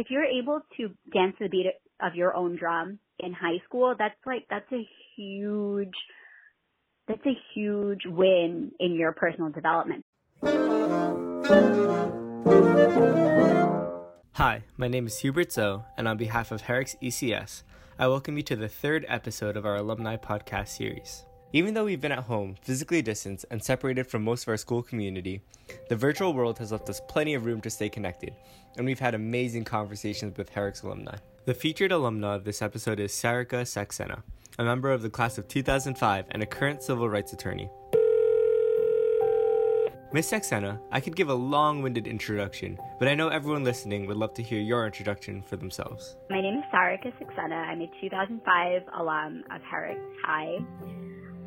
if you're able to dance to the beat of your own drum in high school, that's like that's a huge that's a huge win in your personal development. Hi, my name is Hubert Zoe, and on behalf of Herricks ECS, I welcome you to the third episode of our alumni podcast series. Even though we've been at home, physically distanced, and separated from most of our school community, the virtual world has left us plenty of room to stay connected, and we've had amazing conversations with Herricks alumni. The featured alumna of this episode is Sarika Saxena, a member of the class of 2005 and a current civil rights attorney. Miss Saxena, I could give a long winded introduction, but I know everyone listening would love to hear your introduction for themselves. My name is Sarika Saxena. I'm a 2005 alum of Herrick High.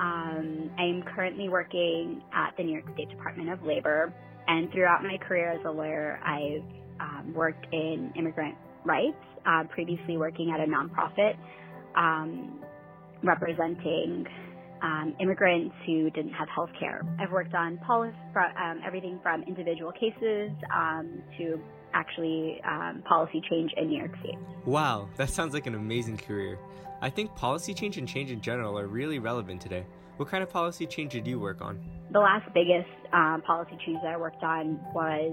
Um, I'm currently working at the New York State Department of Labor, and throughout my career as a lawyer, I've um, worked in immigrant rights, uh, previously working at a nonprofit um, representing um, immigrants who didn't have health care. I've worked on policy, um, everything from individual cases um, to actually um, policy change in New York State. Wow, that sounds like an amazing career. I think policy change and change in general are really relevant today. What kind of policy change did you work on? The last biggest um, policy change that I worked on was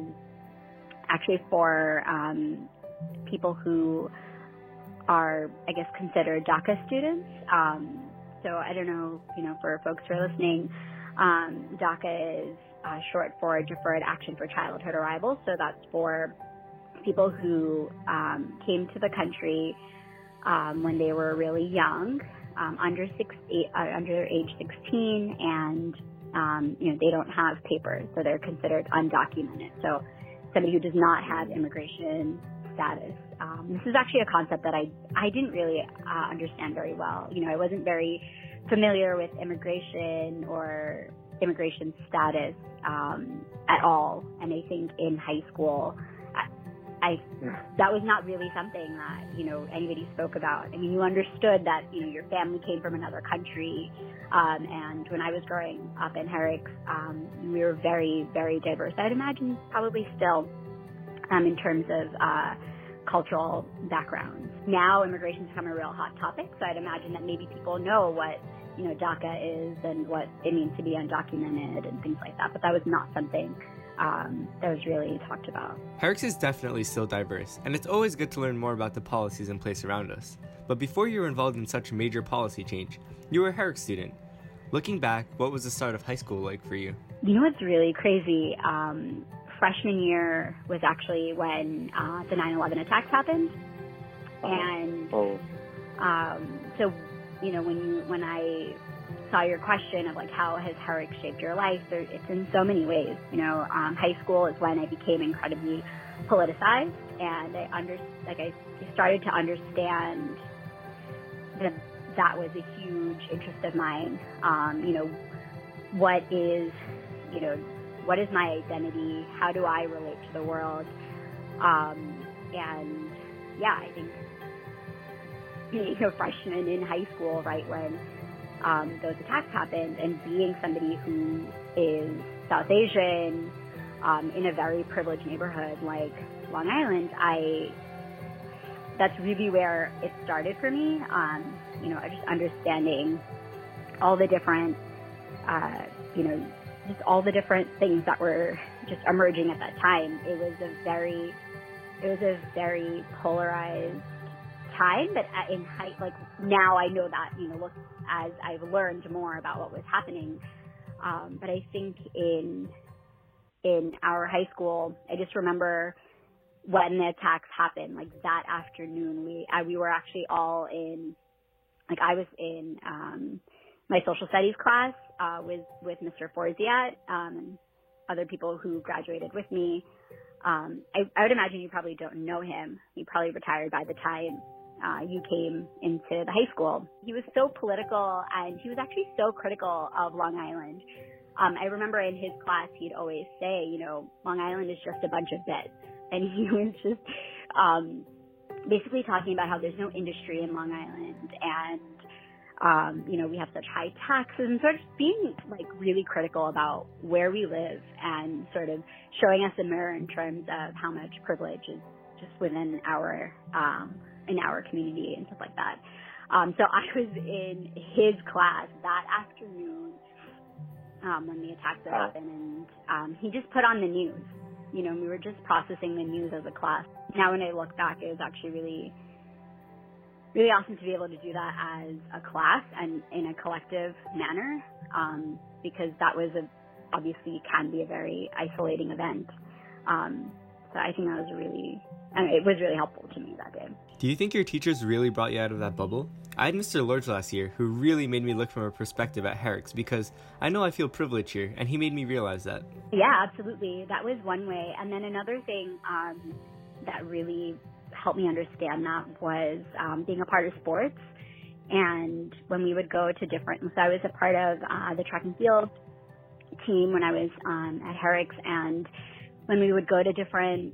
actually for um, people who are, I guess, considered DACA students. Um, so I don't know, you know, for folks who are listening, um, DACA is uh, short for Deferred Action for Childhood Arrival. So that's for people who um, came to the country um, when they were really young, um, under six, uh, under age 16, and um, you know they don't have papers, so they're considered undocumented. So somebody who does not have immigration status. Um, this is actually a concept that I I didn't really uh, understand very well. You know, I wasn't very familiar with immigration or immigration status um, at all. And I think in high school, I that was not really something that you know anybody spoke about. I mean, you understood that you know your family came from another country, um, and when I was growing up in Herrick, um, we were very very diverse. I'd imagine probably still um, in terms of uh, cultural backgrounds. Now immigration has become a real hot topic, so I'd imagine that maybe people know what you know DACA is and what it means to be undocumented and things like that. But that was not something um, that was really talked about. Herricks is definitely still diverse, and it's always good to learn more about the policies in place around us. But before you were involved in such a major policy change, you were a Herrick student. Looking back, what was the start of high school like for you? You know what's really crazy? Um, freshman year was actually when uh, the 9/11 attacks happened, oh. and oh. Um, so you know when when I saw your question of like how has Herrick shaped your life, it's in so many ways. You know, um, high school is when I became incredibly politicized, and I under like I started to understand that that was a huge interest of mine. Um, you know, what is you know what is my identity? How do I relate to the world? Um, and yeah, I think being a freshman in high school, right when um, those attacks happened, and being somebody who is South Asian um, in a very privileged neighborhood like Long Island, I that's really where it started for me. Um, you know, just understanding all the different, uh, you know, just all the different things that were just emerging at that time. It was a very, it was a very polarized time, but in height, like now I know that, you know, look, as I've learned more about what was happening. Um, but I think in, in our high school, I just remember when the attacks happened, like that afternoon, we, I, we were actually all in, like I was in, um, my social studies class uh, with with Mr. Forziat um, and other people who graduated with me. Um, I, I would imagine you probably don't know him. He probably retired by the time uh, you came into the high school. He was so political and he was actually so critical of Long Island. Um, I remember in his class he'd always say, you know, Long Island is just a bunch of beds, and he was just um, basically talking about how there's no industry in Long Island and um, you know, we have such high taxes and sort of being like really critical about where we live and sort of showing us a mirror in terms of how much privilege is just within our um, in our community and stuff like that. Um, so I was in his class that afternoon um, when the attacks had happened, and um, he just put on the news. You know, we were just processing the news as a class. Now, when I look back, it was actually really, really awesome to be able to do that as a class and in a collective manner, um, because that was a obviously can be a very isolating event. Um, so I think that was really, I mean, it was really helpful to me that day. Do you think your teachers really brought you out of that bubble? I had Mr. Lords last year who really made me look from a perspective at Herricks because I know I feel privileged here, and he made me realize that. Yeah, absolutely. That was one way. And then another thing um, that really helped me understand that was um, being a part of sports. And when we would go to different, so I was a part of uh, the track and field team when I was um, at Herricks, and when we would go to different,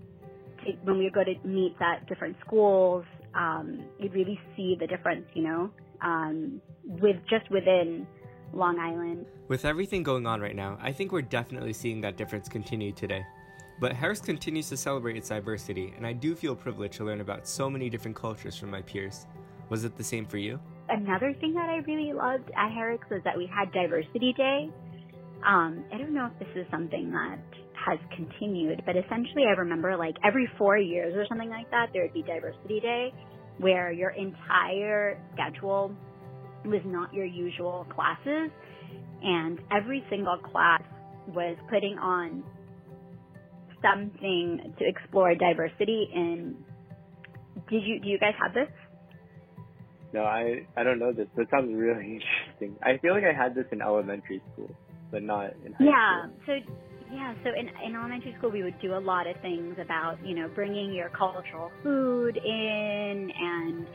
when we would go to meets at different schools, um, you'd really see the difference, you know, um, with just within Long Island. With everything going on right now, I think we're definitely seeing that difference continue today. But Herricks continues to celebrate its diversity, and I do feel privileged to learn about so many different cultures from my peers. Was it the same for you? Another thing that I really loved at Herricks was that we had Diversity Day. Um, I don't know if this is something that has continued, but essentially I remember like every four years or something like that, there would be Diversity Day where your entire schedule was not your usual classes and every single class was putting on something to explore diversity in did you do you guys have this? No, I I don't know this. That sounds really interesting. I feel like I had this in elementary school, but not in high yeah, school. Yeah, so yeah, so in, in elementary school, we would do a lot of things about, you know, bringing your cultural food in and,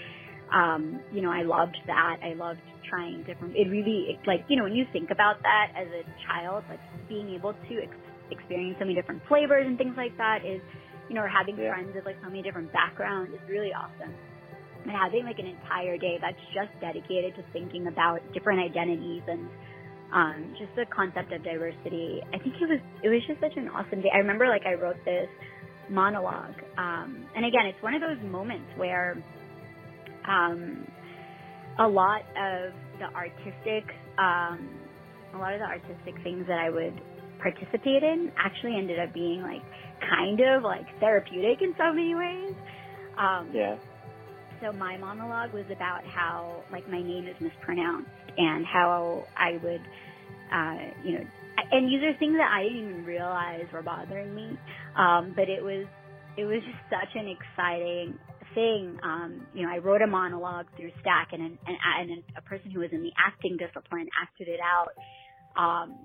um, you know, I loved that. I loved trying different, it really, like, you know, when you think about that as a child, like being able to ex- experience so many different flavors and things like that is, you know, or having yeah. friends of like so many different backgrounds is really awesome. And having like an entire day that's just dedicated to thinking about different identities and, um, just the concept of diversity. I think it was it was just such an awesome day. I remember like I wrote this monologue, um, and again, it's one of those moments where um, a lot of the artistic, um, a lot of the artistic things that I would participate in actually ended up being like kind of like therapeutic in so many ways. Um, yeah. So my monologue was about how like my name is mispronounced and how I would, uh, you know, and these are things that I didn't even realize were bothering me. Um, but it was, it was just such an exciting thing. Um, you know, I wrote a monologue through Stack and, an, and, and a person who was in the acting discipline acted it out. Um,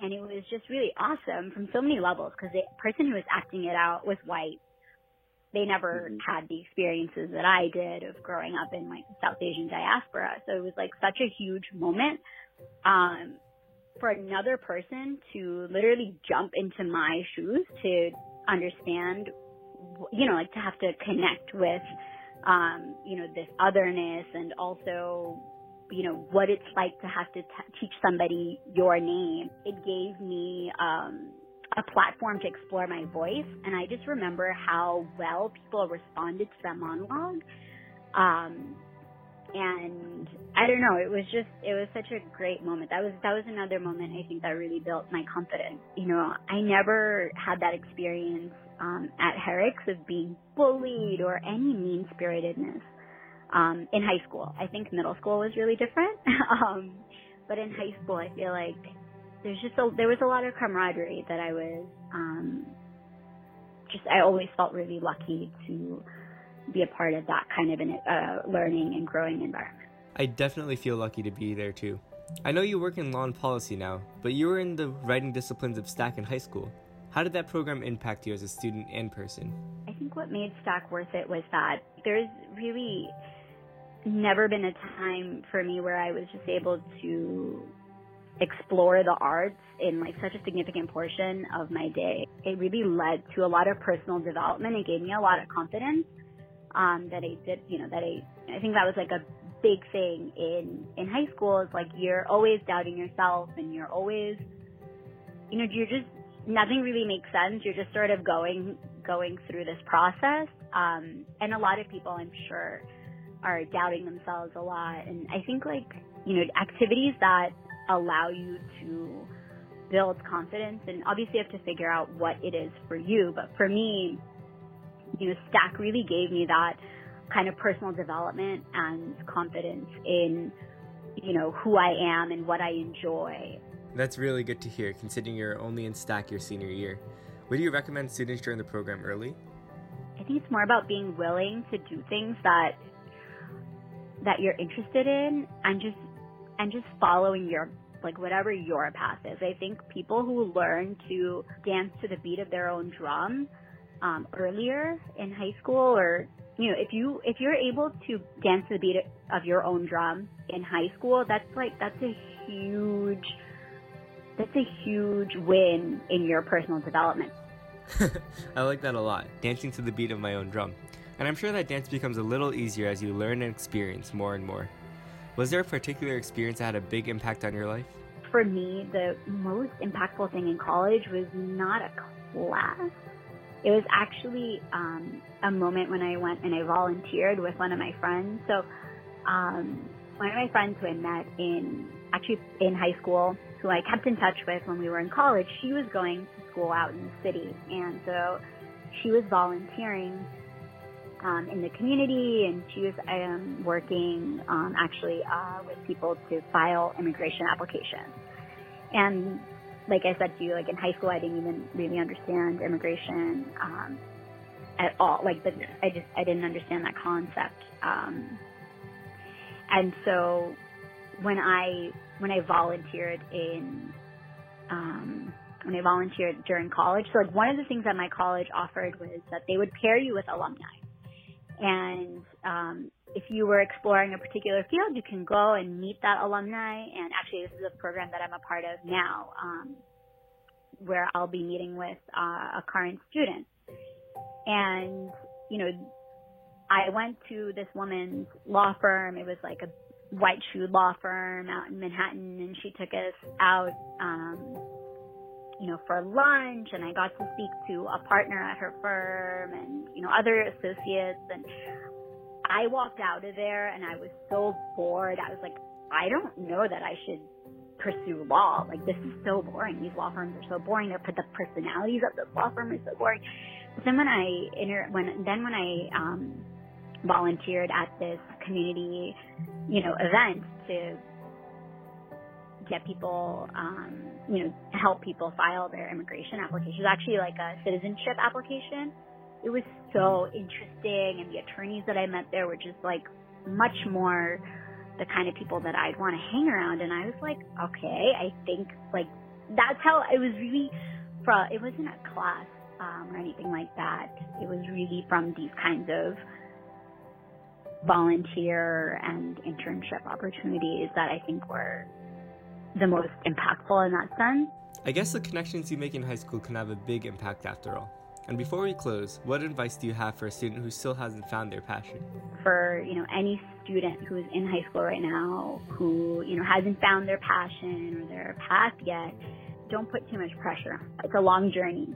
and it was just really awesome from so many levels because the person who was acting it out was white they never mm-hmm. had the experiences that I did of growing up in like South Asian diaspora. So it was like such a huge moment um, for another person to literally jump into my shoes to understand, you know, like to have to connect with, um, you know, this otherness and also, you know, what it's like to have to t- teach somebody your name. It gave me, um, a platform to explore my voice. And I just remember how well people responded to that monologue. Um, and I don't know, it was just, it was such a great moment. That was, that was another moment I think that really built my confidence. You know, I never had that experience, um, at Herricks of being bullied or any mean spiritedness, um, in high school. I think middle school was really different. um, but in high school, I feel like there's just a, there was a lot of camaraderie that I was um, just I always felt really lucky to be a part of that kind of an uh, learning and growing environment. I definitely feel lucky to be there too. I know you work in law and policy now, but you were in the writing disciplines of Stack in high school. How did that program impact you as a student and person? I think what made Stack worth it was that there's really never been a time for me where I was just able to explore the arts in like such a significant portion of my day. It really led to a lot of personal development. It gave me a lot of confidence um, that I did, you know, that I, I think that was like a big thing in, in high school is like you're always doubting yourself and you're always, you know, you're just, nothing really makes sense. You're just sort of going going through this process. Um, and a lot of people, I'm sure, are doubting themselves a lot. And I think like, you know, activities that allow you to build confidence and obviously you have to figure out what it is for you. But for me, you know, Stack really gave me that kind of personal development and confidence in, you know, who I am and what I enjoy. That's really good to hear, considering you're only in Stack your senior year. Would you recommend students join the program early? I think it's more about being willing to do things that that you're interested in and just and just following your like whatever your path is. I think people who learn to dance to the beat of their own drum um, earlier in high school or you know if you if you're able to dance to the beat of your own drum in high school that's like that's a huge that's a huge win in your personal development I like that a lot, dancing to the beat of my own drum. And I'm sure that dance becomes a little easier as you learn and experience more and more. Was there a particular experience that had a big impact on your life? For me, the most impactful thing in college was not a class. It was actually um, a moment when I went and I volunteered with one of my friends. So, um, one of my friends who I met in actually in high school, who I kept in touch with when we were in college, she was going to school out in the city, and so she was volunteering um, in the community, and she was um, working um, actually uh, with people to file immigration applications. And like I said to you, like in high school, I didn't even really understand immigration um, at all. Like, the, I just I didn't understand that concept. Um, and so when I when I volunteered in um, when I volunteered during college. So like one of the things that my college offered was that they would pair you with alumni. And um, if you were exploring a particular field, you can go and meet that alumni. And actually, this is a program that I'm a part of now, um, where I'll be meeting with uh, a current student. And you know, I went to this woman's law firm. It was like a white shoe law firm out in Manhattan, and she took us out. Um, you know, for lunch and I got to speak to a partner at her firm and, you know, other associates and I walked out of there and I was so bored. I was like, I don't know that I should pursue law. Like this is so boring. These law firms are so boring. They're the personalities of the law firm is so boring. But then when I inter when then when I um volunteered at this community, you know, event to get people, um, you know, help people file their immigration applications. Actually, like a citizenship application. It was so interesting, and the attorneys that I met there were just like much more the kind of people that I'd want to hang around. And I was like, okay, I think like that's how it was really from. It wasn't a class um, or anything like that. It was really from these kinds of volunteer and internship opportunities that I think were the most impactful in that sense. I guess the connections you make in high school can have a big impact after all. And before we close, what advice do you have for a student who still hasn't found their passion? For, you know, any student who is in high school right now who, you know, hasn't found their passion or their path yet, don't put too much pressure. It's a long journey,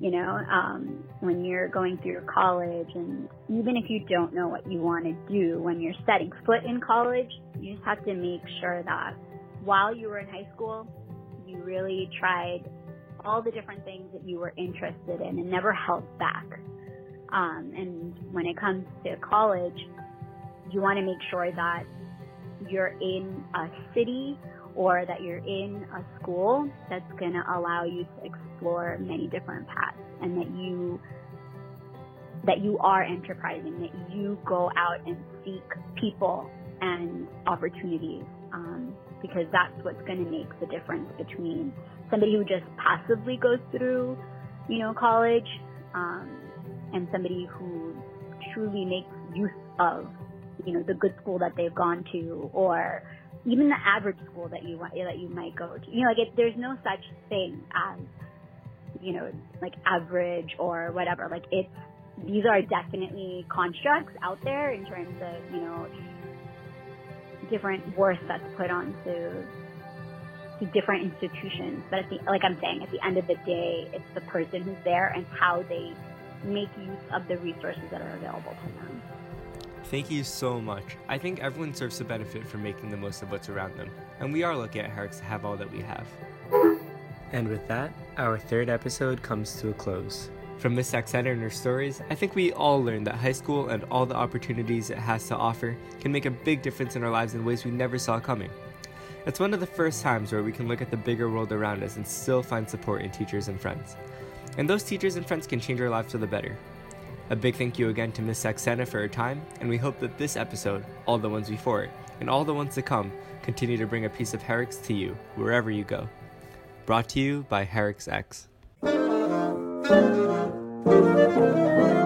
you know, um, when you're going through college and even if you don't know what you want to do when you're setting foot in college, you just have to make sure that while you were in high school, you really tried all the different things that you were interested in and never held back. Um, and when it comes to college, you want to make sure that you're in a city or that you're in a school that's going to allow you to explore many different paths and that you that you are enterprising, that you go out and seek people and opportunities. Um, because that's what's going to make the difference between somebody who just passively goes through, you know, college, um, and somebody who truly makes use of, you know, the good school that they've gone to, or even the average school that you that you might go to. You know, like it, there's no such thing as, you know, like average or whatever. Like it's these are definitely constructs out there in terms of, you know, different worth that's put onto to different institutions. But at the, like I'm saying, at the end of the day, it's the person who's there and how they make use of the resources that are available to them. Thank you so much. I think everyone serves to benefit from making the most of what's around them, and we are lucky at Herricks to have all that we have. And with that, our third episode comes to a close. From Miss Saxena and her stories, I think we all learned that high school and all the opportunities it has to offer can make a big difference in our lives in ways we never saw coming. It's one of the first times where we can look at the bigger world around us and still find support in teachers and friends. And those teachers and friends can change our lives for the better. A big thank you again to Miss Saxena for her time, and we hope that this episode, all the ones before it, and all the ones to come continue to bring a piece of Herricks to you wherever you go. Brought to you by Herricks X. Thank you.